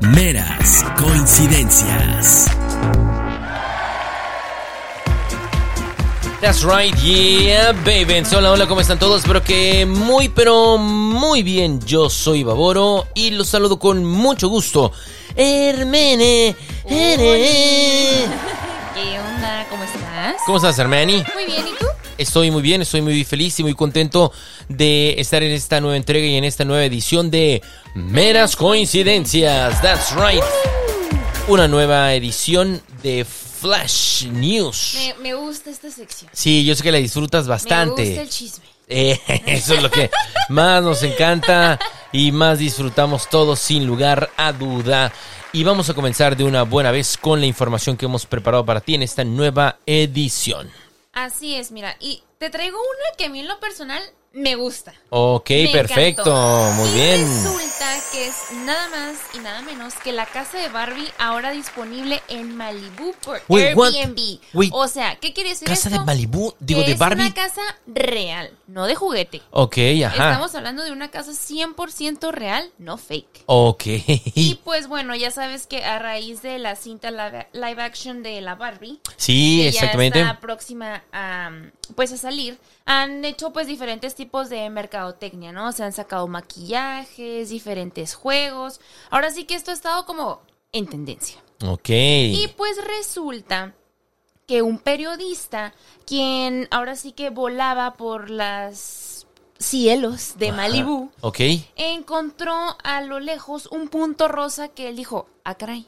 Meras coincidencias. That's right, yeah, baby. Hola, hola, ¿cómo están todos? Espero que muy, pero muy bien. Yo soy Baboro y los saludo con mucho gusto. Hermene, Ere. ¿Qué onda? ¿Cómo estás? ¿Cómo estás, Hermani? Muy bien, ¿y? Estoy muy bien, estoy muy feliz y muy contento de estar en esta nueva entrega y en esta nueva edición de Meras Coincidencias. That's right. Una nueva edición de Flash News. Me, me gusta esta sección. Sí, yo sé que la disfrutas bastante. Me gusta el chisme. Eh, eso es lo que más nos encanta y más disfrutamos todos sin lugar a duda. Y vamos a comenzar de una buena vez con la información que hemos preparado para ti en esta nueva edición. Así es, mira. Y te traigo una que a mí en lo personal me gusta. Ok, Me perfecto, encantó. muy Y bien. Resulta que es nada más y nada menos que la casa de Barbie ahora disponible en Malibu por Wait? Airbnb. Wait. O sea, ¿qué quiere decir Casa esto? de Malibú, digo Que de es Barbie. una casa real, no de juguete. Ok, ajá. Estamos hablando de una casa 100% real, no fake. Ok. Y pues bueno, ya sabes que a raíz de la cinta live, live action de la Barbie, Sí, exactamente. ya está próxima a pues a salir, han hecho pues diferentes tipos de mercadotecnia, ¿no? Se han sacado maquillajes, diferentes juegos. Ahora sí que esto ha estado como en tendencia. Ok. Y pues resulta que un periodista, quien ahora sí que volaba por las cielos de Ajá. Malibú, Ok. encontró a lo lejos un punto rosa que él dijo, ah, caray,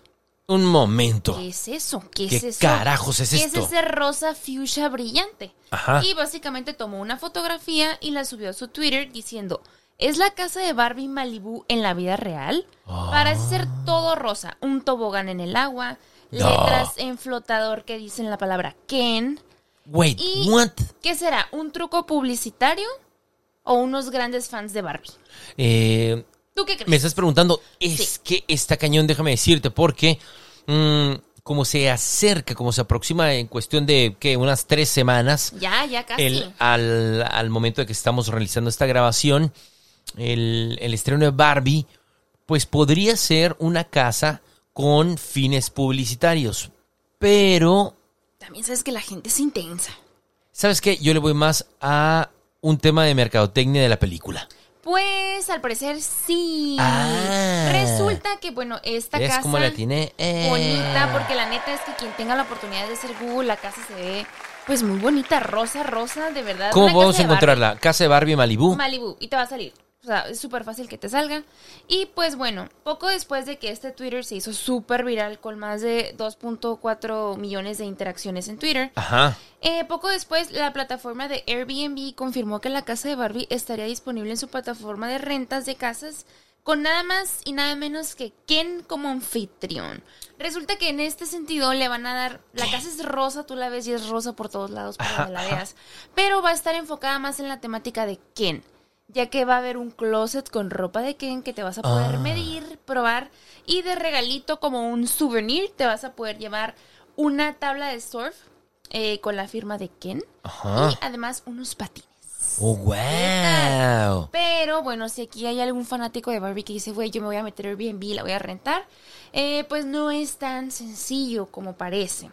Un momento. ¿qué es eso? ¿Qué, ¿Qué es eso? carajos es ¿Qué esto? es ese rosa fuchsia brillante? Ajá. Y básicamente tomó una fotografía y la subió a su Twitter diciendo, ¿es la casa de Barbie Malibu en la vida real? Ah. Parece ser todo rosa, un tobogán en el agua, letras en flotador que dicen la palabra Ken. Wait, Y, what? ¿Qué será? ¿Un truco publicitario o unos grandes fans de Barbie? Eh, ¿Tú qué crees? Me estás preguntando, es Sí. que está cañón, déjame decirte, porque mm, como se acerca, como se aproxima en cuestión de que unas tres semanas, Ya, ya casi. el, al, al momento de que estamos realizando esta grabación, el, el estreno de Barbie, pues podría ser una casa con fines publicitarios. Pero, También sabes que la gente es intensa. ¿sabes qué? Yo le voy más a un tema de mercadotecnia de la película. Pues al parecer sí. Ah. Resulta que, bueno, esta ¿Ves casa cómo la tiene? Eh. bonita, porque la neta es que quien tenga la oportunidad de hacer Google, la casa se ve pues muy bonita, rosa, rosa, de verdad. ¿Cómo podemos encontrarla? Casa de Barbie Malibu. Malibu, y te va a salir. O sea, es súper fácil que te salga. Y pues bueno, poco después de que este Twitter se hizo súper viral con más de 2.4 millones de interacciones en Twitter, Ajá. eh, poco después, la plataforma de Airbnb confirmó que la casa de Barbie estaría disponible en su plataforma de rentas de casas con nada más y nada menos que Ken como anfitrión. Resulta que en este sentido le van a dar, la casa es rosa, tú la ves y es rosa por todos lados para que la veas, pero va a estar enfocada más en la temática de Ken, ya que va a haber un closet con ropa de Ken que te vas a poder Ah. medir, probar y de regalito como un souvenir te vas a poder llevar una tabla de surf eh, con la firma de Ken Ajá. y además unos patines. Oh, wow. Pero bueno, si aquí hay algún fanático de Barbie que dice, güey, yo me voy a meter Airbnb, la voy a rentar, eh, pues no es tan sencillo como parece.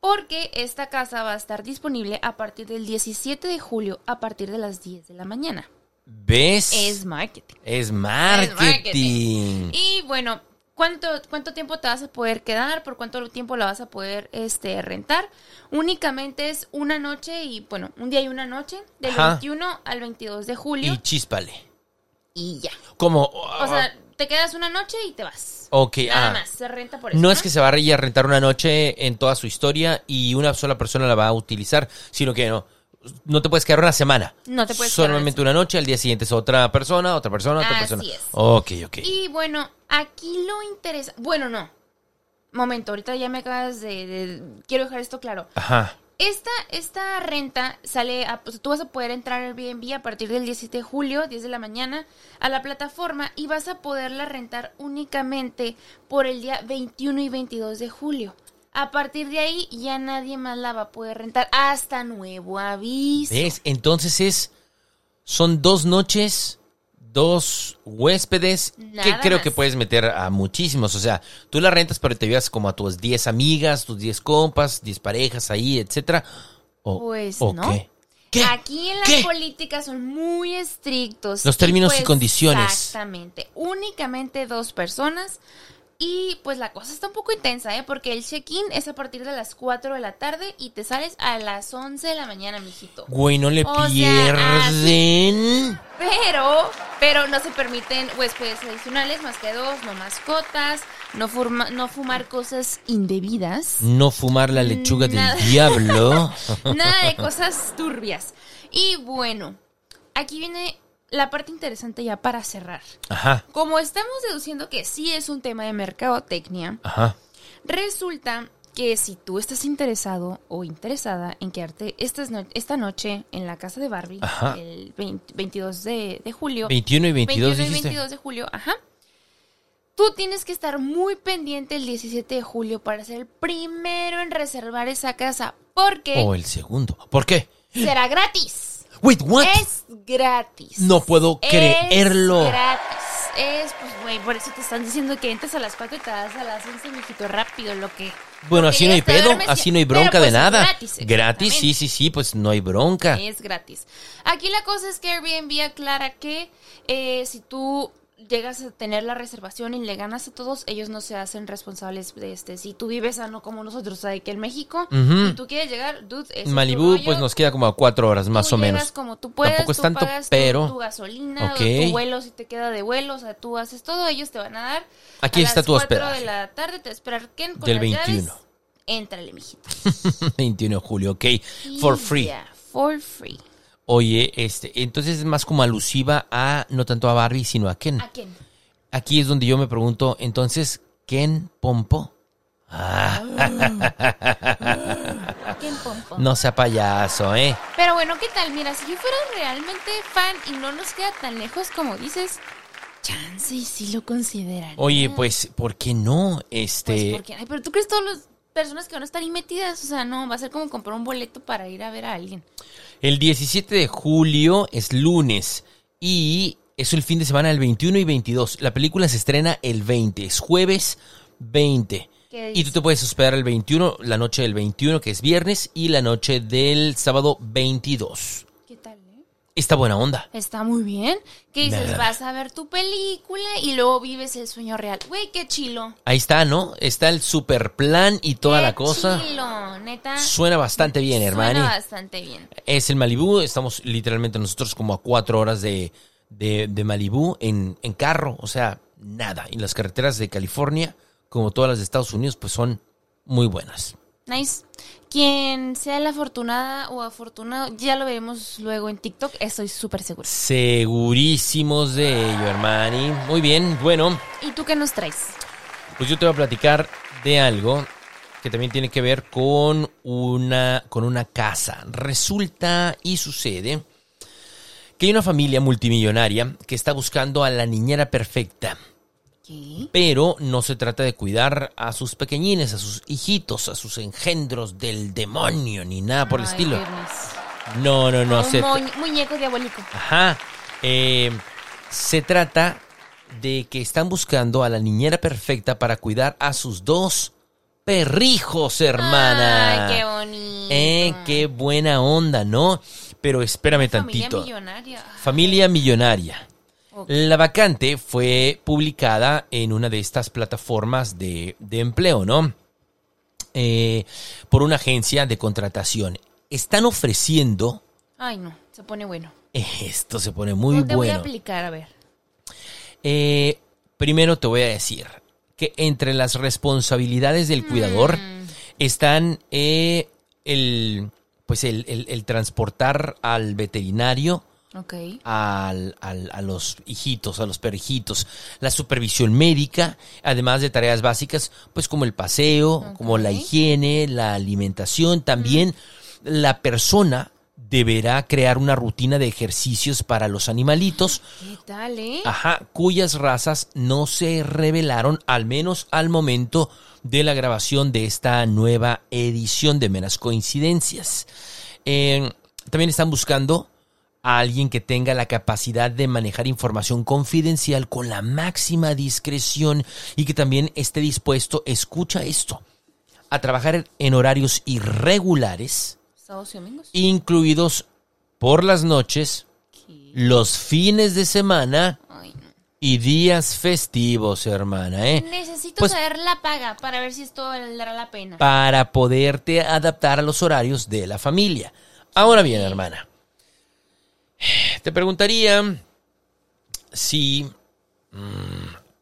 Porque esta casa va a estar disponible a partir del 17 de julio a partir de las 10 de la mañana. ¿Ves? Es marketing. Es marketing. Y bueno, ¿cuánto, ¿cuánto tiempo te vas a poder quedar? ¿Por cuánto tiempo la vas a poder este, rentar? Únicamente es una noche y, bueno, un día y una noche, del Ajá. 21 al 22 de julio. Y chíspale. Y, ya. Como. O sea, te quedas una noche y te vas. ok, Nada ah. más, se renta por eso. No es que se va a rentar una noche en toda su historia y una sola persona la va a utilizar, sino que no. No te puedes quedar una semana. No te puedes quedar Solamente una noche, al día siguiente es otra persona, otra persona, otra Así persona. es. Ok, ok. Y bueno, aquí lo interesa. Bueno, no. Momento, ahorita ya me acabas de. de- Quiero dejar esto claro. Ajá. Esta, esta renta sale, a, pues, tú vas a poder entrar al Airbnb a partir del 17 de julio, 10 de la mañana, a la plataforma y vas a poderla rentar únicamente por el día 21 y 22 de julio. A partir de ahí ya nadie más la va a poder rentar hasta nuevo aviso. ¿Ves? Entonces es. Son dos noches dos huéspedes, que Nada creo más. que puedes meter a muchísimos. O sea, tú la rentas, pero te llevas como a tus 10 amigas, tus 10 compas, 10 parejas ahí, etcétera. O, Pues ¿o no. qué? ¿Qué? Aquí en las ¿Qué? políticas son muy estrictos. Los términos y condiciones. Exactamente. Únicamente dos personas. Y pues la cosa está un poco intensa, ¿eh? Porque el check-in es a partir de las 4 de la tarde y te sales a las 11 de la mañana, mijito. Güey, no le O sea, pierden. Pero, pero no se permiten huéspedes adicionales más que dos, no mascotas, no, no fumar cosas indebidas. No fumar la lechuga Nada. del diablo. Nada de cosas turbias. Y bueno, aquí viene la parte interesante ya para cerrar. Ajá, Como estamos deduciendo que sí es un tema de mercadotecnia, ajá. resulta que si tú estás interesado o interesada en quedarte esta, no- esta noche en la casa de Barbie, Ajá. el 20 22 de, de julio, 21 y 22 21 y dijiste. 22 de julio, ajá. Tú tienes que estar muy pendiente el 17 de julio para ser el primero en reservar esa casa, porque O el segundo. ¿Por qué? será gratis. Wait, what? Es gratis. No puedo creerlo. Es gratis. Es, pues, güey, por eso te están diciendo que entres a las 4 y te vas a las 11, mijito, rápido, lo que... Bueno, así no hay pedo, duermes así no hay bronca de pues, es nada. Gratis, Gratis, sí, sí, sí, pues no hay bronca. Es gratis. Aquí la cosa es que Airbnb aclara que eh, si tú llegas a tener la reservación y le ganas a todos, ellos no se hacen responsables de este. Si tú vives sano como nosotros aquí en México Ujú. y tú quieres llegar, dude, tu Malibú, rollo. pues nos queda como a cuatro horas más Tú o menos. llegas como tú puedes, Tampoco es tú tanto, pagas tu- pero- tu, gasolina, Ok. tu vuelo si te queda de vuelo, o sea, tú haces todo, ellos te van a dar. Aquí a está las tu 4 hospedaje. de la tarde te a esperar Ken con Del las llaves. 21. Éntrale, mijito. 21 de julio, ok. For free. ya, for free. Oye, este, entonces es más como alusiva a, no tanto a Barbie, sino a Ken. ¿A quién? Aquí es donde yo me pregunto, entonces, ¿Ken Pompo? ¿A quién, pompo? No sea payaso, ¿eh? Pero bueno, ¿qué tal? Mira, si yo fuera realmente fan y no nos queda tan lejos como dices, chance y sí lo consideraría. Oye, pues, ¿por qué no? Pues Este, porque, ay, pero tú crees todas las personas que van a estar ahí metidas, o sea, no, va a ser como comprar un boleto para ir a ver a alguien. el 17 de julio es lunes y es el fin de semana del 21 y 22. La película se estrena el 20, es jueves 20. ¿Qué Y tú te puedes hospedar el 21, la noche del 21, que es viernes, y la noche del sábado 22. ¿Qué? Está buena onda. Está muy bien. Que dices, vas a ver tu película y luego vives el sueño real. Güey, qué chilo. Ahí está, ¿no? Está el super plan y toda Qué la cosa. chilo, neta. Suena bastante bien, hermano. Suena bastante bien. Es el Malibú, estamos literalmente nosotros como a cuatro horas de, de, de Malibú en, en carro, o sea, nada. Y las carreteras de California, como todas las de Estados Unidos, pues son muy buenas. Nice. Quien sea la afortunada o afortunado, ya lo veremos luego en TikTok, estoy súper segura. Segurísimos de ello, hermani. Muy bien, bueno, ¿Y tú qué nos traes? pues yo te voy a platicar de algo que también tiene que ver con una, con una casa. Resulta y sucede que hay una familia multimillonaria que está buscando a la niñera perfecta. ¿Qué? Pero no se trata de cuidar a sus pequeñines, a sus hijitos, a sus engendros del demonio, ni nada por el estilo. goodness. No, no, no. Un Se, mu- muñeco diabólico. ajá. Eh, se trata de que están buscando a la niñera perfecta para cuidar a sus dos perrijos, hermana. Ay, qué bonito. Eh, qué buena onda, ¿no? Pero espérame Familia tantito. millonaria. Familia millonaria. La vacante fue publicada en una de estas plataformas de, de empleo, ¿no? Eh, por una agencia de contratación. Están ofreciendo, Ay, no, se pone bueno. esto se pone muy No te voy a bueno. aplicar, a ver. Eh, primero te voy a decir que entre las responsabilidades del cuidador Mm. están eh, el, pues el, el- el transportar al veterinario, Ok. al- al- a los hijitos, a los perrijitos, la supervisión médica, además de tareas básicas, pues como el paseo, como la higiene, la alimentación, también la persona deberá crear una rutina de ejercicios para los animalitos, ¿Qué tal, eh? ajá, cuyas razas no se revelaron, al menos al momento de la grabación de esta nueva edición de Meras Coincidencias. Eh, también están buscando a alguien que tenga la capacidad de manejar información confidencial con la máxima discreción y que también esté dispuesto, escucha esto, a trabajar en horarios irregulares, Sábados y domingos. incluidos por las noches, ¿Qué? los fines de semana Ay, no. y días festivos, hermana, ¿eh? Necesito Pues- saber la paga para ver si esto valdrá la pena. Para poderte adaptar a los horarios de la familia. Ahora bien, hermana, te preguntaría si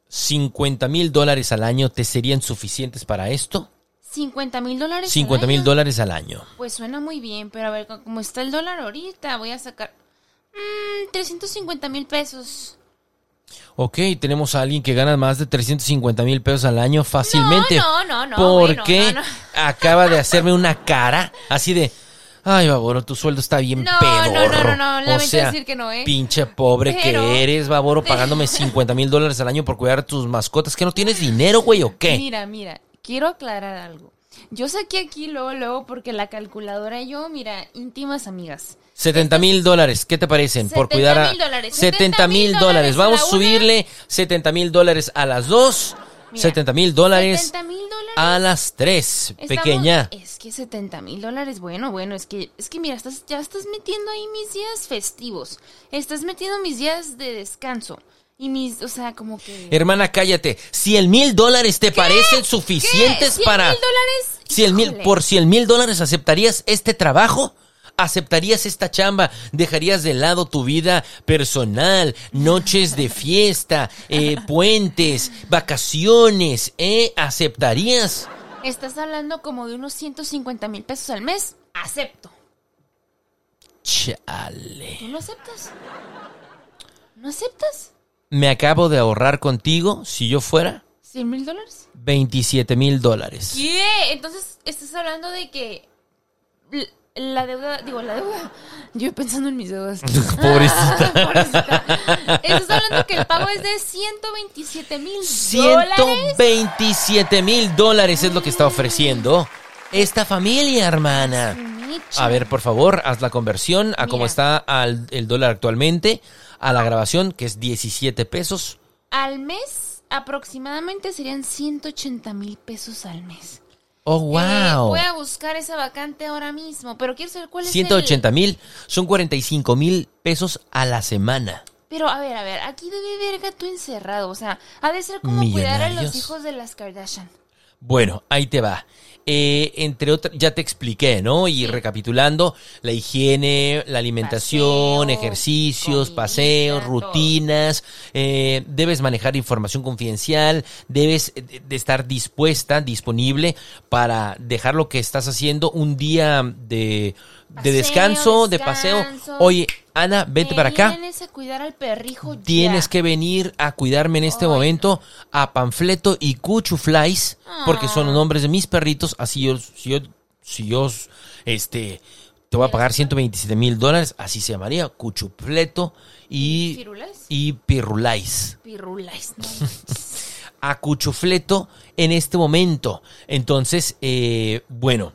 50 mil dólares al año te serían suficientes para esto. 50 mil dólares. al 50 mil dólares al año. Pues suena muy bien, pero a ver, co- como está el dólar ahorita, voy a sacar. Mmm, 350 mil pesos. Ok, tenemos a alguien que gana más de 350 mil pesos al año fácilmente. No, no, no, no, Porque bueno, no, no. acaba de hacerme una cara así de. Ay, Baboro, tu sueldo está bien No, no, no, pedorro. no, no, o lamento sea, decir que no, ¿eh? pinche pobre Pero- que eres, Baboro, pagándome 50 mil dólares al año por cuidar a tus mascotas. ¿Que no tienes dinero, güey, o qué? Mira, mira, quiero aclarar algo. Yo saqué aquí luego, luego, porque la calculadora y yo, mira, íntimas amigas. 70 mil dólares, ¿qué te parecen? Por 70 cuidar a... mil dólares, 70 mil 70,000 dólares. Vamos a subirle 70 mil dólares a las dos, Mira, 70 mil dólares 70 mil dólares. a las tres. Estamos- Pequeña. Es que 70 mil dólares, bueno, bueno, es que, es que mira, estás, ya estás metiendo ahí mis días festivos. Estás metiendo mis días de descanso. Y mis, o sea, como que... Hermana, cállate. 100 mil dólares te parecen suficientes ¿Qué? ¿100 para... mil dólares? 100 mil, por 100 mil dólares aceptarías este trabajo? ¿Aceptarías esta chamba? ¿Dejarías de lado tu vida personal, noches de fiesta, eh, puentes, vacaciones? ¿Eh? ¿Aceptarías? Estás hablando como de unos 150 mil pesos al mes. Acepto. Chale. ¿Tú no aceptas? ¿No aceptas? Me acabo de ahorrar contigo, si yo fuera, ¿100 mil dólares? 27 mil dólares. ¿Qué? Entonces, estás hablando de que la deuda, digo, la deuda. Yo pensando en mis deudas. Pobrecita. Pobrecita. Estás hablando que el pago es de 127 mil dólares. 127 mil dólares es lo que está ofreciendo esta familia, hermana. A ver, por favor, haz la conversión a cómo está al- el dólar actualmente, a la grabación, que es 17 pesos. Al mes, aproximadamente serían 180 mil pesos al mes. Oh, Eh, wow. voy a buscar esa vacante ahora mismo, pero quiero saber cuál es 180 mil son 45 mil pesos a la semana. Pero a ver, a ver, aquí debe haber gato encerrado, o sea, ha de ser como cuidar a los hijos de las Kardashian. Bueno, ahí te va. Eh, entre otras, ya te expliqué, ¿no? Y recapitulando, la higiene, la alimentación, Paseo, ejercicios, paseos, rutinas, eh, debes manejar información confidencial, debes de estar dispuesta, disponible para dejar lo que estás haciendo un día de, de descanso, de paseo. Oye, Ana, vete Me para acá. Vienes a cuidar al perrijo ya. Tienes que venir a cuidarme en este Ay, momento a Panfleto y Cuchuflies, porque son los Ah. nombres de mis perritos. Así yo, si yo, si yo, este, te voy a pagar 127 mil dólares, así se llamaría, Cuchufleto y, ¿Firulais? y Pirulais. Pirulais, no. A Cuchufleto en este momento. Entonces, eh, bueno,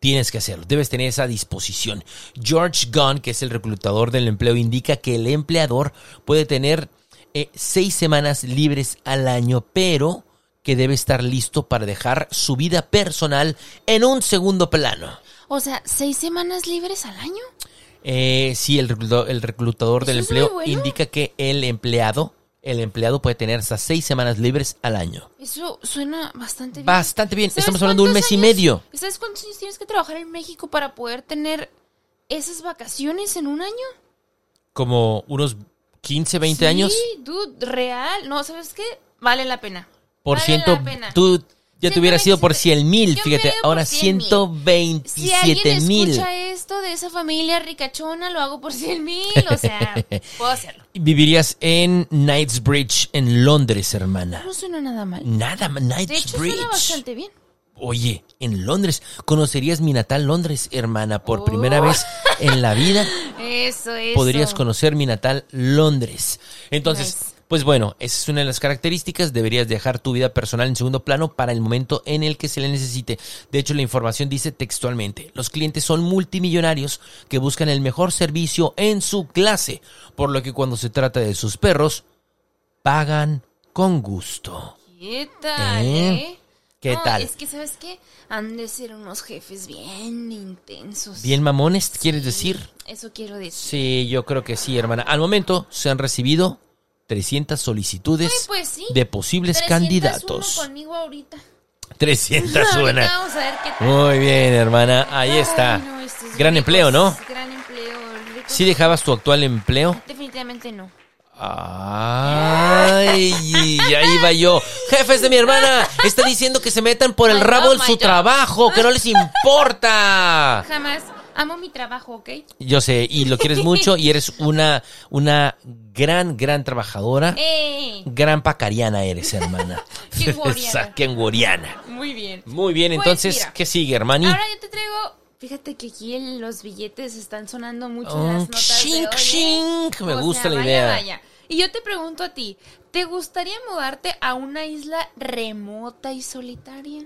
Tienes que hacerlo, debes tener esa disposición. George Gunn, que es el reclutador del empleo, indica que el empleador puede tener eh, seis semanas libres al año, pero que debe estar listo para dejar su vida personal en un segundo plano. O sea, ¿seis semanas libres al año? Eh, sí, el reclutador, el reclutador del empleo bueno. indica que el empleado, el empleado puede tener hasta seis semanas libres al año. Eso suena bastante bien. Bastante bien, ¿Sabes estamos hablando de un mes y medio. ¿Sabes cuántos años tienes que trabajar en México para poder tener esas vacaciones en un año? Como unos 15, 20 años. Sí, dude, real. No, ¿sabes qué? Vale la pena. Por Vale ciento, la pena. tú ya te hubieras ido por 100 mil, fíjate, hubiera ahora por 100,000. Si 127 alguien mil. escucha esto de esa familia ricachona, lo hago por 100 mil. O sea, puedo hacerlo. Vivirías en Knightsbridge, en Londres, hermana. No suena nada mal. Nada, De hecho, suena Knightsbridge. bastante bien. Oye, en Londres, ¿conocerías mi natal Londres, hermana? Por Oh. primera vez en la vida Eso, eso. podrías conocer mi natal Londres. Entonces, Nice. Pues bueno, esa es una de las características. Deberías dejar tu vida personal en segundo plano para el momento en el que se le necesite. De hecho, la información dice textualmente, los clientes son multimillonarios que buscan el mejor servicio en su clase, por lo que cuando se trata de sus perros, pagan con gusto. ¿Qué tal, ¿Eh? eh? ¿Qué No, tal? Es que, ¿sabes qué? Han de ser unos jefes bien intensos. ¿Bien mamones, quieres decir? Eso quiero decir. Sí, yo creo que sí, hermana. Al momento se han recibido 300 solicitudes Ay, pues sí. de posibles 301 candidatos. conmigo ahorita. 300 Ahorita suena. Vamos a ver qué tal. Muy bien, hermana. Ahí está. No, Gran ricos, empleo, ¿no? Gran empleo. ¿Sí dejabas tu actual empleo? Definitivamente no. Ay, y ahí va yo. Jefes de mi hermana, está diciendo que se metan por el rabo en su trabajo, que no les importa. Jamás. Amo mi trabajo, ¿ok? Yo sé, y lo quieres mucho y eres una, una gran, gran trabajadora. ¡Eh! Gran pacariana eres, hermana. Guariana. Muy bien. Muy bien, Pues entonces, mira. ¿qué sigue, hermani? Ahora yo te traigo. Fíjate que aquí el- los billetes están sonando mucho en Oh, las notas de chink, hoy, ¿eh? chink. Me O gusta sea, la vaya, idea. vaya. Y yo te pregunto a ti, ¿te gustaría mudarte a una isla remota y solitaria?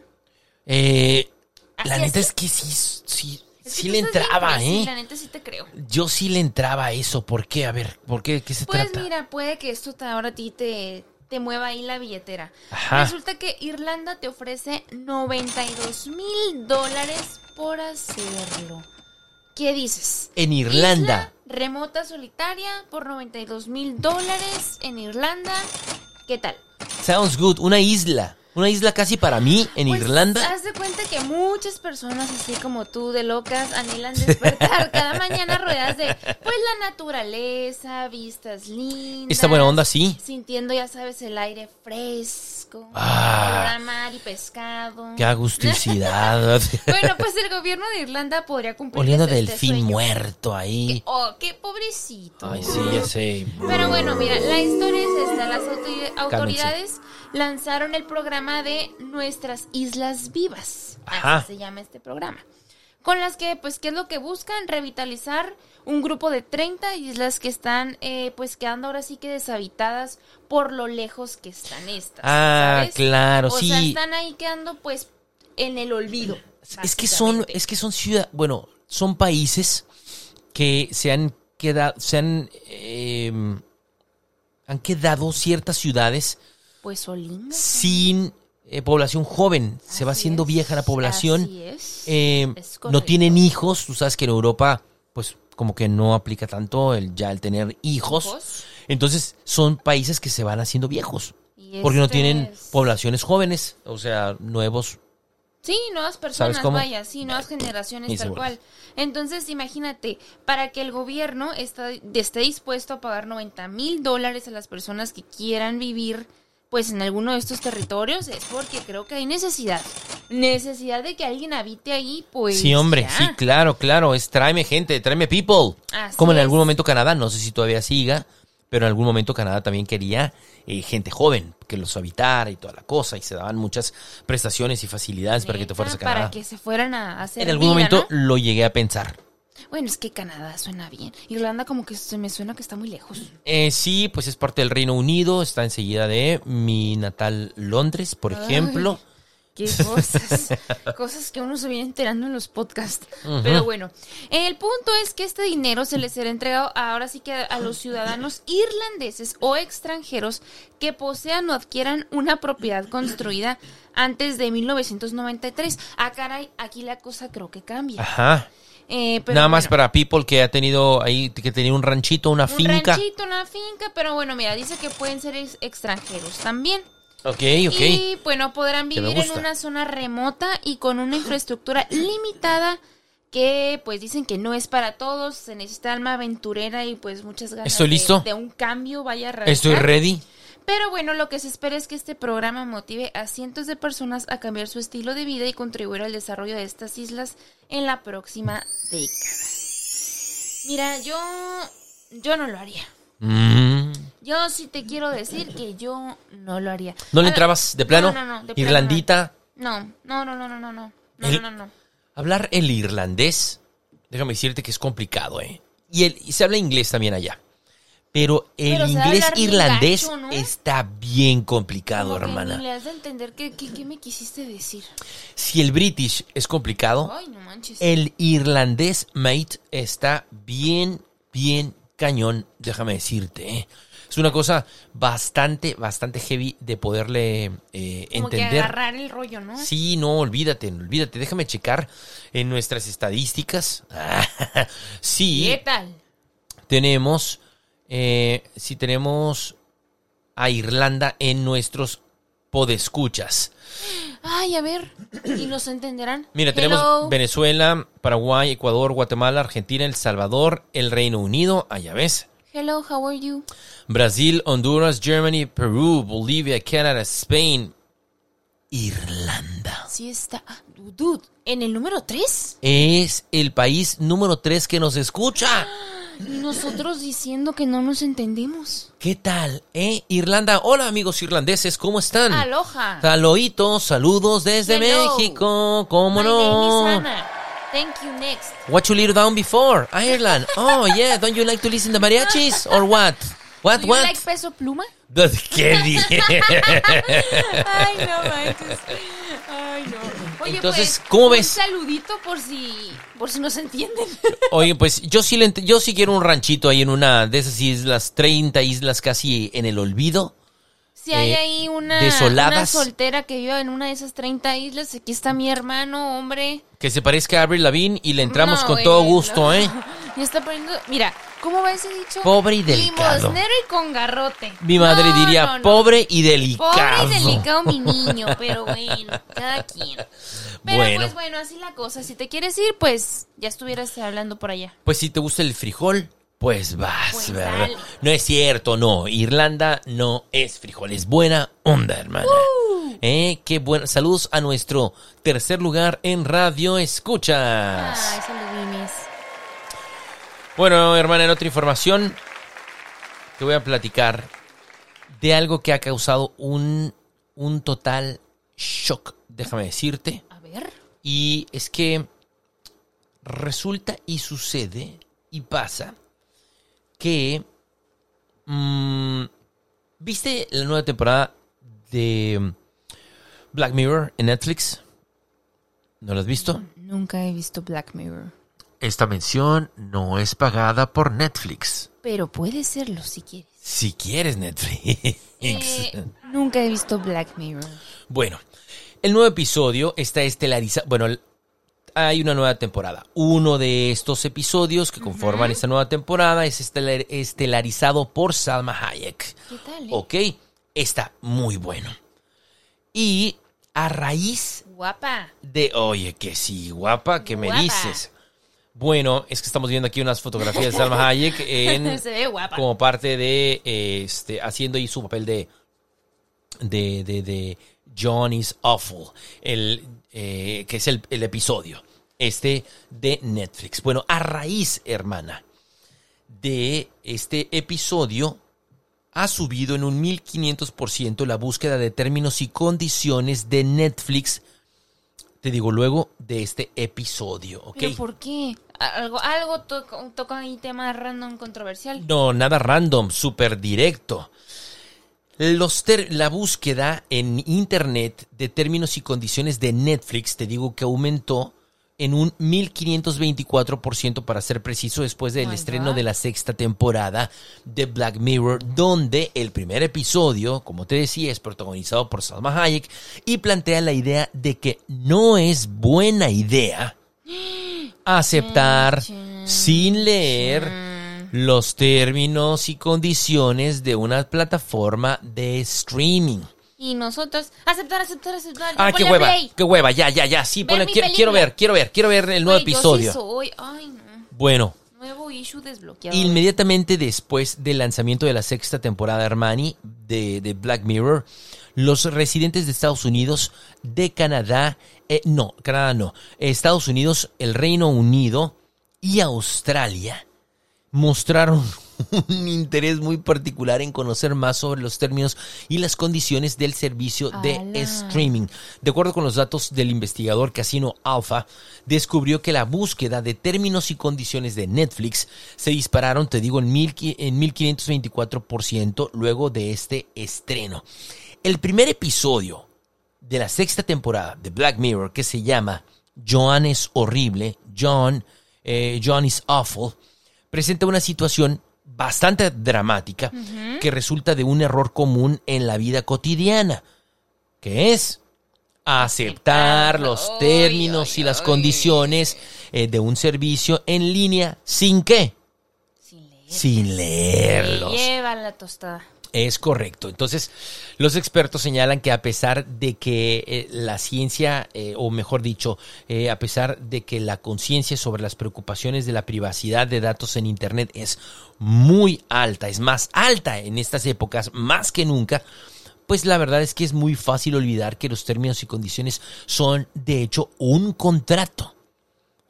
Eh, la neta es que sí, sí, Es sí le entraba, ¿eh? La neta sí te creo. Yo sí le entraba a eso. ¿Por qué? A ver, ¿por qué? ¿Qué se Pues trata? mira, puede que esto ahora a ti te, te mueva ahí la billetera. Ajá. Resulta que Irlanda te ofrece 92 mil dólares por hacerlo. ¿Qué dices? En Irlanda. Isla remota solitaria por 92 mil dólares en Irlanda. ¿Qué tal? Sounds good. Una isla. Una isla casi para mí en Pues, Irlanda. Haz de cuenta que muchas personas así como tú de locas anhelan despertar cada mañana rodeadas de pues la naturaleza, vistas lindas. Esta buena onda, sí. Sintiendo, ya sabes, el aire fresco, Ah. olor a mar y pescado. Qué agusticidad. Bueno, pues el gobierno de Irlanda podría cumplir Oliendo este delfín sueño. muerto ahí. Oh, qué pobrecito. Ay, sí, ya sé. Pero bueno, mira, la historia es esta. Las autori- autoridades lanzaron el programa de Nuestras Islas Vivas. Ajá. Así se llama este programa. Con las que, pues, ¿qué es lo que buscan? Revitalizar un grupo de 30 islas que están, eh, pues, quedando ahora sí que deshabitadas por lo lejos que están estas. Ah, ¿sabes? claro, o sí. sea, están ahí quedando, pues, en el olvido. Es que son, es que son ciudad, bueno, son países que se han quedado, se han, eh, han quedado ciertas ciudades Pues Olinda. sin eh, población joven. Se va haciendo es, vieja la población. es. Eh, Es no tienen hijos. Tú sabes que en Europa, pues, como que no aplica tanto el ya el tener hijos. Hijos. Entonces, son países que se van haciendo viejos. Porque no tienen es- poblaciones jóvenes, o sea, nuevos. Sí, nuevas personas, vaya, sí, nuevas generaciones Y tal cual. Entonces, imagínate, para que el gobierno está, esté dispuesto a pagar 90 mil dólares a las personas que quieran vivir pues en alguno de estos territorios es porque creo que hay necesidad. Necesidad de que alguien habite ahí, pues. sí, hombre, ya. sí, claro, claro. Es tráeme gente, tráeme people. Así Como en es. algún momento Canadá, no sé si todavía siga, pero en algún momento Canadá también quería eh, gente joven que los habitara y toda la cosa, y se daban muchas prestaciones y facilidades para que te fueras a Canadá. Para que se fueran a hacer En algún vida, momento ¿no? lo llegué a pensar. Bueno, es que Canadá suena bien. Irlanda como que se me suena que está muy lejos. Eh, sí, pues es parte del Reino Unido, está enseguida de mi natal Londres, por ejemplo. Qué cosas. cosas que uno se viene enterando en los podcasts. Pero bueno, el punto es que este dinero se les será entregado ahora sí que a los ciudadanos irlandeses o extranjeros que posean o adquieran una propiedad construida antes de 1993. Ah, caray, aquí la cosa creo que cambia. Ajá. Eh, pero Nada más para people que ha tenido ahí, que tenía un ranchito, una Un finca. ranchito, una finca, pero bueno, mira, dice que pueden ser ex- extranjeros también. Ok, ok. Y bueno, podrán vivir en una zona remota y con una infraestructura limitada que pues dicen que no es para todos, se necesita alma aventurera y pues muchas ganas ¿Estoy de- listo? De, un cambio vaya a realizar. Estoy ready. Pero bueno, lo que se espera es que este programa motive a cientos de personas a cambiar su estilo de vida y contribuir al desarrollo de estas islas en la próxima década. Mira, yo yo no lo haría. Mm. Yo sí te quiero decir que yo no lo haría. ¿No le entrabas de plano? No, no, no. de plano Irlandita. No, no, no, no, no, no, no. No, El- no, no, no. Hablar el irlandés, déjame decirte que es complicado, ¿eh? Y, el, y se habla inglés también allá. Pero el Pero inglés irlandés gacho, ¿no? está bien complicado, Como que hermana. le has de entender qué, me quisiste decir. Si el british es complicado, Ay, no manches. el irlandés, mate, está bien, bien cañón, déjame decirte. ¿eh? Es una cosa bastante, bastante heavy de poderle eh, Como que entender. agarrar el rollo, ¿no? Sí, no, olvídate, olvídate. Déjame checar en nuestras estadísticas. sí, ¿Qué tal? tenemos, eh, sí tenemos a Irlanda en nuestros podescuchas. Ay, a ver. ¿Y nos entenderán? Mira, tenemos. Venezuela, Paraguay, Ecuador, Guatemala, Argentina, El Salvador, el Reino Unido, allá ves. Hello, how are you? Brasil, Honduras, Germany, Perú, Bolivia, Canadá, Spain, Irlanda. Sí está. Dude, ¿en el número 3? Es el país número 3 que nos escucha. Y nosotros diciendo que no nos entendemos. ¿Qué tal, eh? Irlanda. Hola, amigos irlandeses, ¿cómo están? Aloha. Saludos desde Hello. México. ¿Cómo My no? name is Hannah. Thank you, next. What you lived down before? Ireland. Oh, yeah. Don't you like to listen to mariachis? Or what? What, Do you what? like peso pluma? ¿Qué dije? Ay, no manches. Ay, no. Oye, Entonces, pues, ¿cómo un saludito por si por si nos entienden. Oye, pues yo sí, le yo sí quiero un ranchito ahí en una de esas islas, 30 islas casi en el olvido. Si hay Eh, ahí una, una soltera que viva en una de esas 30 islas, aquí está mi hermano, hombre. Que se parezca a Avril Lavigne y le entramos No, con todo no. gusto, ¿eh? Ya está poniendo, mira, ¿cómo va ese dicho? Pobre y delicado. Limosnero y con garrote. Mi madre No, diría, pobre y delicado. Pobre y delicado mi niño, pero bueno, cada quien. Pero Bueno. pues bueno, así la cosa. Si te quieres ir, pues ya estuvieras hablando por allá. Pues si te gusta el frijol, pues vas, Pues ¿verdad? dale. No es cierto, no. Irlanda no es frijol, es buena onda, hermana. Uh. Eh, qué bueno. Saludos a nuestro tercer lugar en Radio Escuchas. Ay, saludines. Bueno, hermana, en otra información, te voy a platicar de algo que ha causado un, un total shock, déjame decirte. A ver. Y es que resulta y sucede y pasa que... mm, ¿Viste la nueva temporada de Black Mirror en Netflix? ¿No la has visto? Nunca he visto Black Mirror. Esta mención no es pagada por Netflix. Pero puede serlo si quieres. Si quieres Netflix. Eh, nunca he visto Black Mirror. Bueno, el nuevo episodio está estelarizado. Bueno, hay una nueva temporada. Uno de estos episodios que conforman esta nueva temporada es estelar- estelarizado por Salma Hayek. ¿Qué tal? eh? Ok, está muy bueno. Y a raíz Guapa. de. Oye, que sí, guapa, que me dices. Bueno, es que estamos viendo aquí unas fotografías de Salma Hayek en, Se ve guapa. como parte de este haciendo ahí su papel de de, de, de John is Awful, el, eh, que es el, el episodio este de Netflix. Bueno, a raíz, hermana, de este episodio, ha subido en un 1500% la búsqueda de términos y condiciones de Netflix. Te digo luego de este episodio, ¿ok? ¿Pero por qué? Algo, algo toca, toca ahí tema random controversial. No, nada random, súper directo. Los la búsqueda en internet de términos y condiciones de Netflix, te digo que aumentó en un 1524% para ser preciso después del My estreno God. de la sexta temporada de Black Mirror, donde el primer episodio, como te decía, es protagonizado por Salma Hayek y plantea la idea de que no es buena idea aceptar sin leer. Los términos y condiciones de una plataforma de streaming. Y nosotros, aceptar, aceptar, aceptar. Ah, qué hueva, play. qué hueva, ya, ya, ya, sí, ponle, quiero, ver, quiero ver, quiero ver el nuevo yo episodio. sí soy. Ay, no. Bueno, Nuevo issue desbloqueado. inmediatamente después del lanzamiento de la sexta temporada Armani de, de Black Mirror, los residentes de Estados Unidos, de Canadá, eh, no, Canadá no, Estados Unidos, el Reino Unido y Australia mostraron un interés muy particular en conocer más sobre los términos y las condiciones del servicio de streaming. De acuerdo con los datos del investigador Casino Alpha, descubrió que la búsqueda de términos y condiciones de Netflix se dispararon, te digo, en, mil, en 1524% luego de este estreno. El primer episodio de la sexta temporada de Black Mirror, que se llama John es horrible, John, eh, John is awful, presenta una situación bastante dramática que resulta de un error común en la vida cotidiana, que es aceptar los términos y las condiciones eh, de un servicio en línea sin qué, Sin leer. sin leerlos. Lleva la tostada. Es correcto. Entonces, los expertos señalan que a pesar de que eh, la ciencia, eh, o mejor dicho, eh, a pesar de que la conciencia sobre las preocupaciones de la privacidad de datos en Internet es muy alta, es más alta en estas épocas, más que nunca, pues la verdad es que es muy fácil olvidar que los términos y condiciones son, de hecho, un contrato.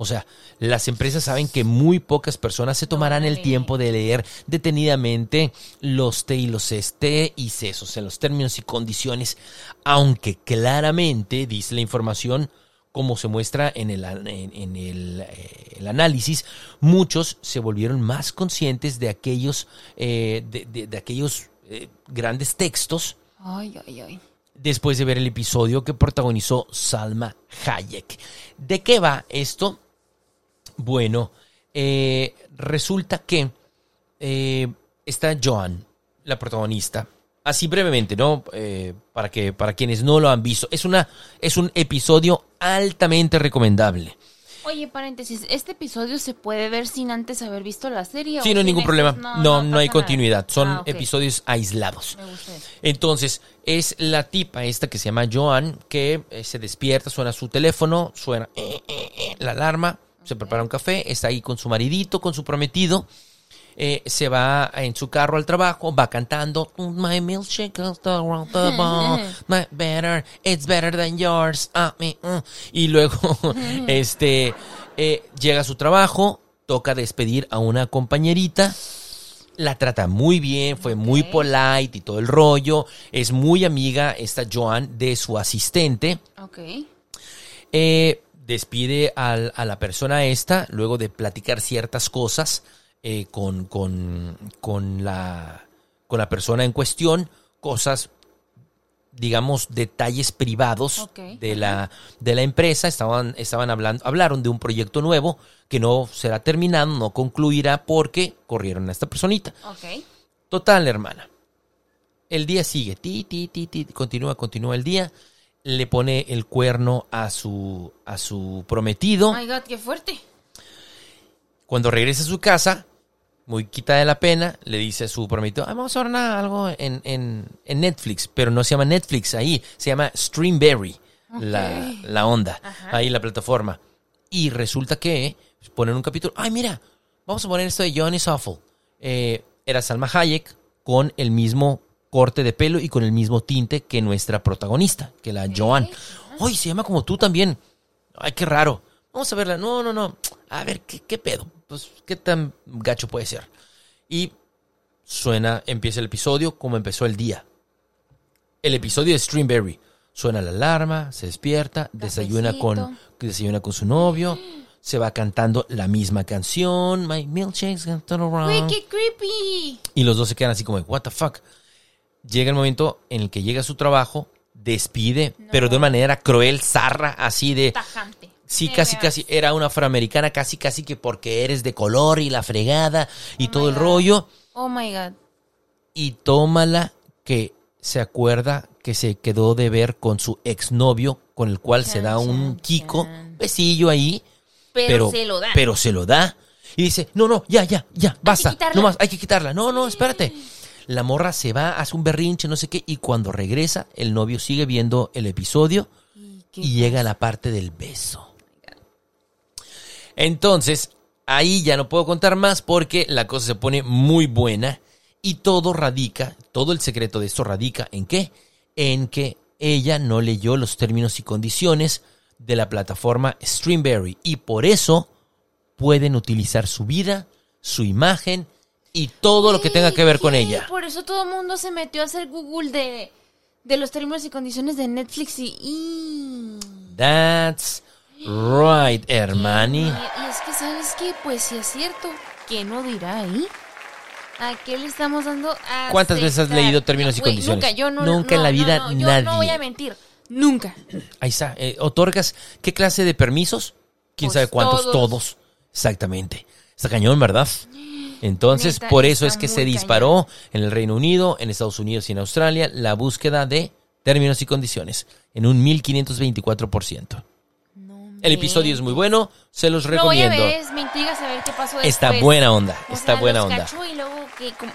O sea, las empresas saben que muy pocas personas se tomarán el tiempo de leer detenidamente los T y los este y ces, o sea, los términos y condiciones, aunque claramente, dice la información, como se muestra en el, en, en el, eh, el análisis, muchos se volvieron más conscientes de aquellos, eh, de, de- de aquellos eh, grandes textos Ay, ay, ay. después de ver el episodio que protagonizó Salma Hayek. ¿De qué va esto? Bueno, eh, resulta que eh, está Joan, la protagonista. Así brevemente, ¿no? Eh, para que para quienes no lo han visto, es una es un episodio altamente recomendable. Oye, paréntesis, ¿este episodio se puede ver sin antes haber visto la serie? Sí, no hay ningún extras? problema. No, no, hay continuidad. Son Ah, episodios aislados. Me gusta eso. Entonces, es la tipa esta que se llama Joan, que eh, se despierta, suena su teléfono, suena eh, eh, la alarma, se prepara un café, está ahí con su maridito, con su prometido, eh, se va en su carro al trabajo, va cantando My milkshake is the round the ball, my better, it's better than yours, ah, me, mm". y luego, este, eh, llega a su trabajo, toca despedir a una compañerita, la trata muy bien, fue muy polite y todo el rollo. Es muy amiga esta Joan de su asistente. Ok. Eh, despide al- a la persona esta luego de platicar ciertas cosas eh, con, con, con la, con la persona en cuestión, cosas digamos, detalles privados de, la, de la empresa. Estaban, estaban hablando, hablaron de un proyecto nuevo que no será terminado, no concluirá porque corrieron a esta personita. Total, hermana. El día sigue, ti, ti, ti, ti, continúa, continúa el día. Le pone el cuerno a su, a su prometido. Oh my god, qué fuerte. Cuando regresa a su casa, muy quita de la pena, le dice a su prometido, "Ay, vamos a ver algo en, en- en Netflix, pero no se llama Netflix ahí, se llama Streamberry, la, la onda, Ajá. ahí la plataforma. Y resulta que ponen un capítulo, ay mira, vamos a poner esto de Johnny Awful. Eh, era Salma Hayek con el mismo corte de pelo y con el mismo tinte que nuestra protagonista, que la Joan. Uy, se llama como tú también. Ay, qué raro. Vamos a verla. No, no, no. A ver, ¿qué, qué pedo? Pues, ¿qué tan gacho puede ser? Y suena, empieza el episodio como empezó el día. El episodio de Streamberry. Suena la alarma, se despierta, desayuna con, desayuna con su novio, se va cantando la misma canción, My milkshakes turned Güey, around. qué creepy. Y los dos se quedan así como, what the fuck. Llega el momento en el que llega a su trabajo, despide, pero de una manera cruel, zarra, así de... Tajante. Sí, Me casi, veas. casi, era una afroamericana, casi, casi que porque eres de color y la fregada y Oh todo el God. rollo. Oh my god. Y tómala que se acuerda que se quedó de ver con su exnovio, con el cual se da un chan, kiko, chan. besillo ahí, Pero, se lo da. pero se lo da. Y dice, no, no, ya, ya, ya, basta. quitarla. No más, hay que quitarla. No, no, espérate. La morra se va, hace un berrinche, no sé qué, y cuando regresa, el novio sigue viendo el episodio ¿Qué y llega a la parte del beso. Entonces, ahí ya no puedo contar más porque la cosa se pone muy buena y todo radica, todo el secreto de esto radica en qué? En que ella no leyó los términos y condiciones de la plataforma Streamberry y por eso pueden utilizar su vida, su imagen y todo lo que tenga que ver con ella. Por eso todo el mundo se metió a hacer Google de, de los términos y condiciones de Netflix y... y- That's right, Hermani. Y, y es que, ¿sabes qué? Pues si es cierto, ¿qué no dirá ahí? ¿A qué le estamos dando a ¿Cuántas veces has leído términos y Güey, condiciones? Nunca, yo no, Nunca en no, la no, vida no, yo nadie. no voy a mentir. Nunca. Ahí está. eh, ¿Otorgas qué clase de permisos? ¿Quién Pues sabe cuántos? todos. Todos. Exactamente. Está cañón, ¿verdad? Entonces, Neta, por eso es que se disparó en el Reino Unido, en Estados Unidos y en Australia la búsqueda de términos y condiciones en un 1524%. No El episodio es muy bueno, se los recomiendo. ves, me intriga saber qué pasó después. Está buena onda, O está sea, buena los onda. cacho y luego que como...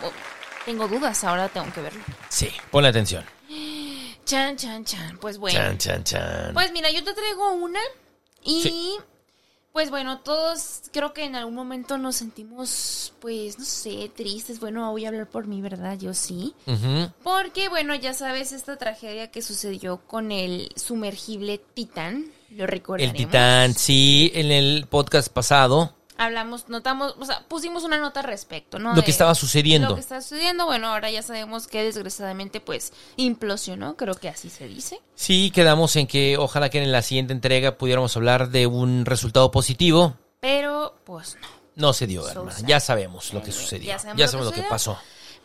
Tengo dudas, ahora tengo que verlo. Sí, ponle atención. Chan, chan, chan. Pues bueno. Chan, chan, chan. Pues mira, yo te traigo una y Sí. Pues bueno, todos creo que en algún momento nos sentimos pues no sé, tristes. Bueno, voy a hablar por mí, ¿verdad? Yo sí. Porque bueno, ya sabes esta tragedia que sucedió con el sumergible Titán. Lo El recordaremos. titán, sí, en el podcast pasado, Hablamos, notamos, o sea, pusimos una nota al respecto, ¿no? lo De que estaba sucediendo. Lo que está sucediendo, bueno, ahora ya sabemos que desgraciadamente pues implosionó, creo que así se dice. Sí, quedamos en que ojalá que en la siguiente entrega pudiéramos hablar de un resultado positivo. Pero pues no. No se dio, hermana. Ya sabemos lo que sucedió. ya Ya sabemos lo que lo que sucedió. pasó.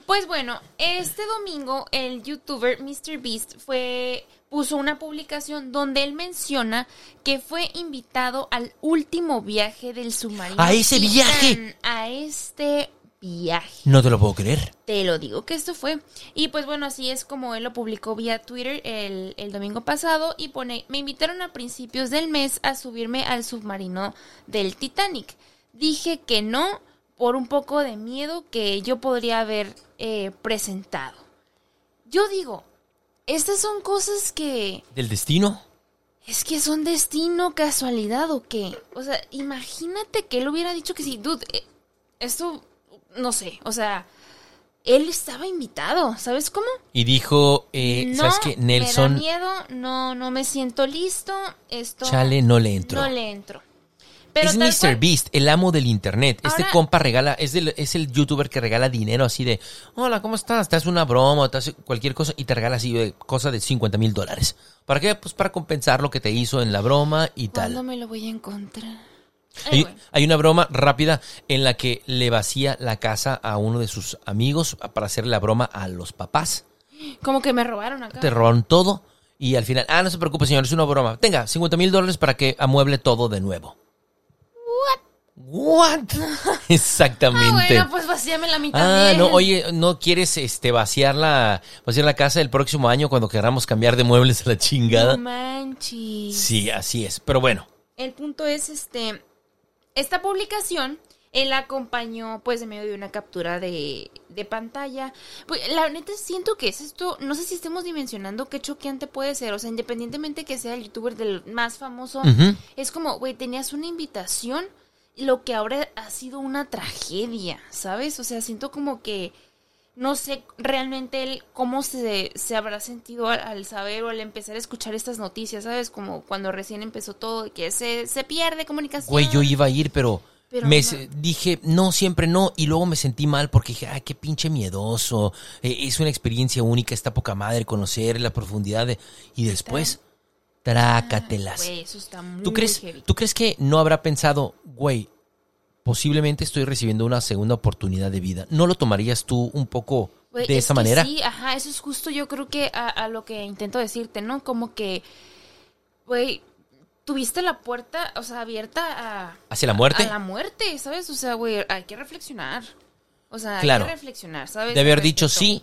Pues bueno, este domingo el youtuber MrBeast fue puso una publicación donde él menciona que fue invitado al último viaje del submarino. ¡A ese viaje! A este viaje. No te lo puedo creer. Te lo digo que esto fue. Y pues bueno, así es como él lo publicó vía Twitter el, el domingo pasado y pone, me invitaron a principios del mes a subirme al submarino del Titanic. Dije que no por un poco de miedo que yo podría haber eh, presentado. Yo digo, estas son cosas que... ¿Del destino? Es que son destino, casualidad o qué. O sea, imagínate que él hubiera dicho que sí, dude, eh, esto, no sé, o sea, él estaba invitado, ¿sabes cómo? Y dijo, eh, no, ¿sabes qué? Nelson, me da miedo, no, no me siento listo, esto... chale, no le entró. No le entro. Pero es Mr. cual- Beast, el amo del internet. Este compa regala, es, del- es el youtuber que regala dinero así de, hola, ¿cómo estás? Te hace una broma, te hace cualquier cosa y te regala así de cosa de 50 mil dólares. ¿Para qué? Pues para compensar lo que te hizo en la broma y ¿Cuándo tal. me lo voy a encontrar? Hay, Anyway. hay una broma rápida en la que le vacía la casa a uno de sus amigos para hacerle la broma a los papás. Como que me robaron acá. Te robaron todo y al final, ah, no se preocupe, señor, es una broma. Tenga 50 mil dólares para que amueble todo de nuevo. What? Exactamente. Ah, bueno, pues vacíame la mitad. Ah, bien. no, oye, ¿no quieres este vaciar la vaciar la casa el próximo año cuando queramos cambiar de muebles a la chingada? No manches. Sí, así es. Pero bueno, El punto es, este, esta publicación, él acompañó, pues, en medio de una captura de, de pantalla. Pues, la neta siento que es esto, no sé si estemos dimensionando qué choqueante puede ser, o sea, independientemente que sea el youtuber del más famoso, es como, güey, tenías una invitación, lo que ahora ha sido una tragedia, ¿sabes? O sea, siento como que... No sé realmente él cómo se, se habrá sentido al, al saber o al empezar a escuchar estas noticias, ¿sabes? Como cuando recién empezó todo, que se, se pierde comunicación. güey, yo iba a ir, pero, Pero me no. dije, no, siempre no. Y luego me sentí mal porque dije, ay, qué pinche miedoso. Eh, es una experiencia única, esta poca madre, conocer la profundidad de... Y después, trácatelas. Güey, eso está muy ¿Tú crees, heavy. ¿Tú crees que no habrá pensado, güey, posiblemente estoy recibiendo una segunda oportunidad de vida? ¿No lo tomarías tú un poco Güey, de es esa que manera? Sí, ajá, eso es justo yo creo que a, a lo que intento decirte, ¿no? Como que, güey, tuviste la puerta, o sea, abierta a... ¿Hacia la muerte? A la muerte, ¿sabes? O sea, güey, hay que reflexionar. O sea, Claro. hay que reflexionar, ¿sabes? de haber dicho sí,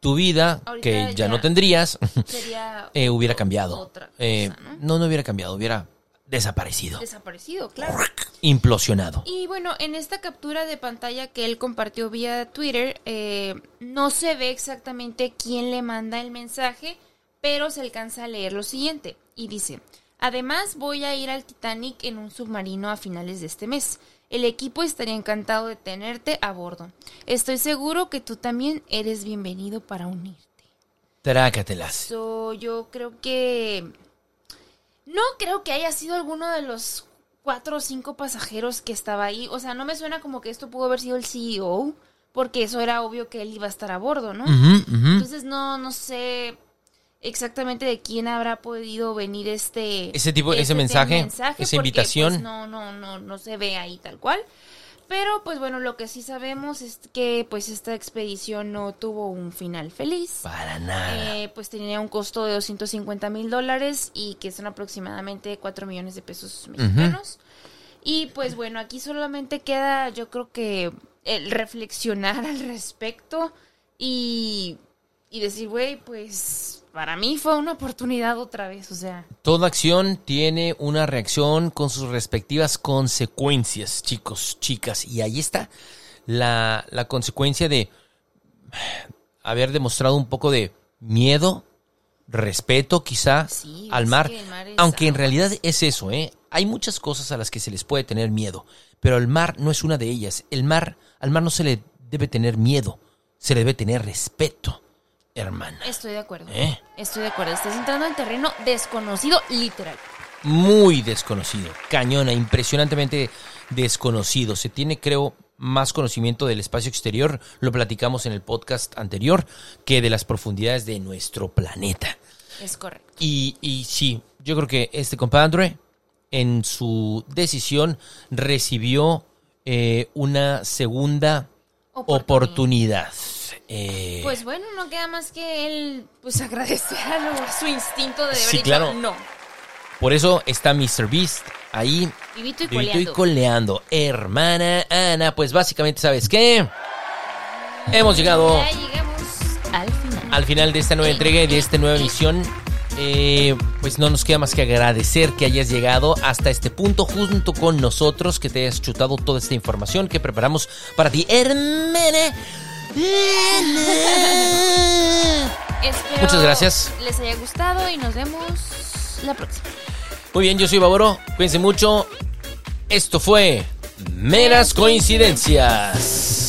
tu vida, Ahorita que ya, ya no tendrías, Sería eh, hubiera cambiado. otra Eh, no, no hubiera cambiado, hubiera desaparecido, Desaparecido, claro. implosionado. Y bueno, en esta captura de pantalla que él compartió vía Twitter, eh, no se ve exactamente quién le manda el mensaje, pero se alcanza a leer lo siguiente. Y dice, además voy a ir al Titanic en un submarino a finales de este mes. El equipo estaría encantado de tenerte a bordo. Estoy seguro que tú también eres bienvenido para unirte. Trácatelas. So, yo creo que. No creo que haya sido alguno de los cuatro o cinco pasajeros que estaba ahí. O sea, no me suena como que esto pudo haber sido el CEO. porque eso era obvio que él iba a estar a bordo, ¿no? Entonces no, no sé exactamente de quién habrá podido venir este Ese tipo- ese este mensaje, esa porque, invitación. pues, no, no, no, no se ve ahí tal cual. Pero pues bueno, lo que sí sabemos es que pues esta expedición no tuvo un final feliz. Para nada. Eh, pues tenía un costo de 250 mil dólares y que son aproximadamente 4 millones de pesos mexicanos. Y pues bueno, aquí solamente queda yo creo que el reflexionar al respecto y, y decir, güey, pues para mí fue una oportunidad otra vez, o sea, Toda acción tiene una reacción con sus respectivas consecuencias, chicos, chicas. Y ahí está la, la consecuencia de haber demostrado un poco de miedo, respeto quizá Sí, al mar. Aunque en realidad es eso, ¿eh? Hay muchas cosas a las que se les puede tener miedo, pero el mar no es una de ellas. El mar, al mar no se le debe tener miedo, se le debe tener respeto, hermana. estoy de acuerdo. ¿Eh? Estoy de acuerdo, estás entrando en terreno desconocido, literal. muy desconocido, cañona, impresionantemente desconocido. Se tiene, creo, más conocimiento del espacio exterior, lo platicamos en el podcast anterior, que de las profundidades de nuestro planeta. Es correcto. Y, y sí, yo creo que este compadre, en su decisión, recibió eh, una segunda Oportunidad. oportunidad. Eh, Pues bueno, no queda más que él pues agradecer a, su instinto de haber Sí, claro. no. por eso está Mr. Beast ahí Vivito y Vivito y coleando. coleando. Hermana Ana, pues básicamente, ¿sabes qué? Hemos llegado Ya llegamos al final. al final de esta nueva entrega y de esta nueva emisión. Eh, pues no nos queda más que agradecer que hayas llegado hasta este punto junto con nosotros, que te hayas chutado toda esta información que preparamos para ti, hermana. Espero Muchas gracias. les haya gustado y nos vemos la próxima. Muy bien, yo soy Baboro. Cuídense mucho. Esto fue Meras Coincidencias.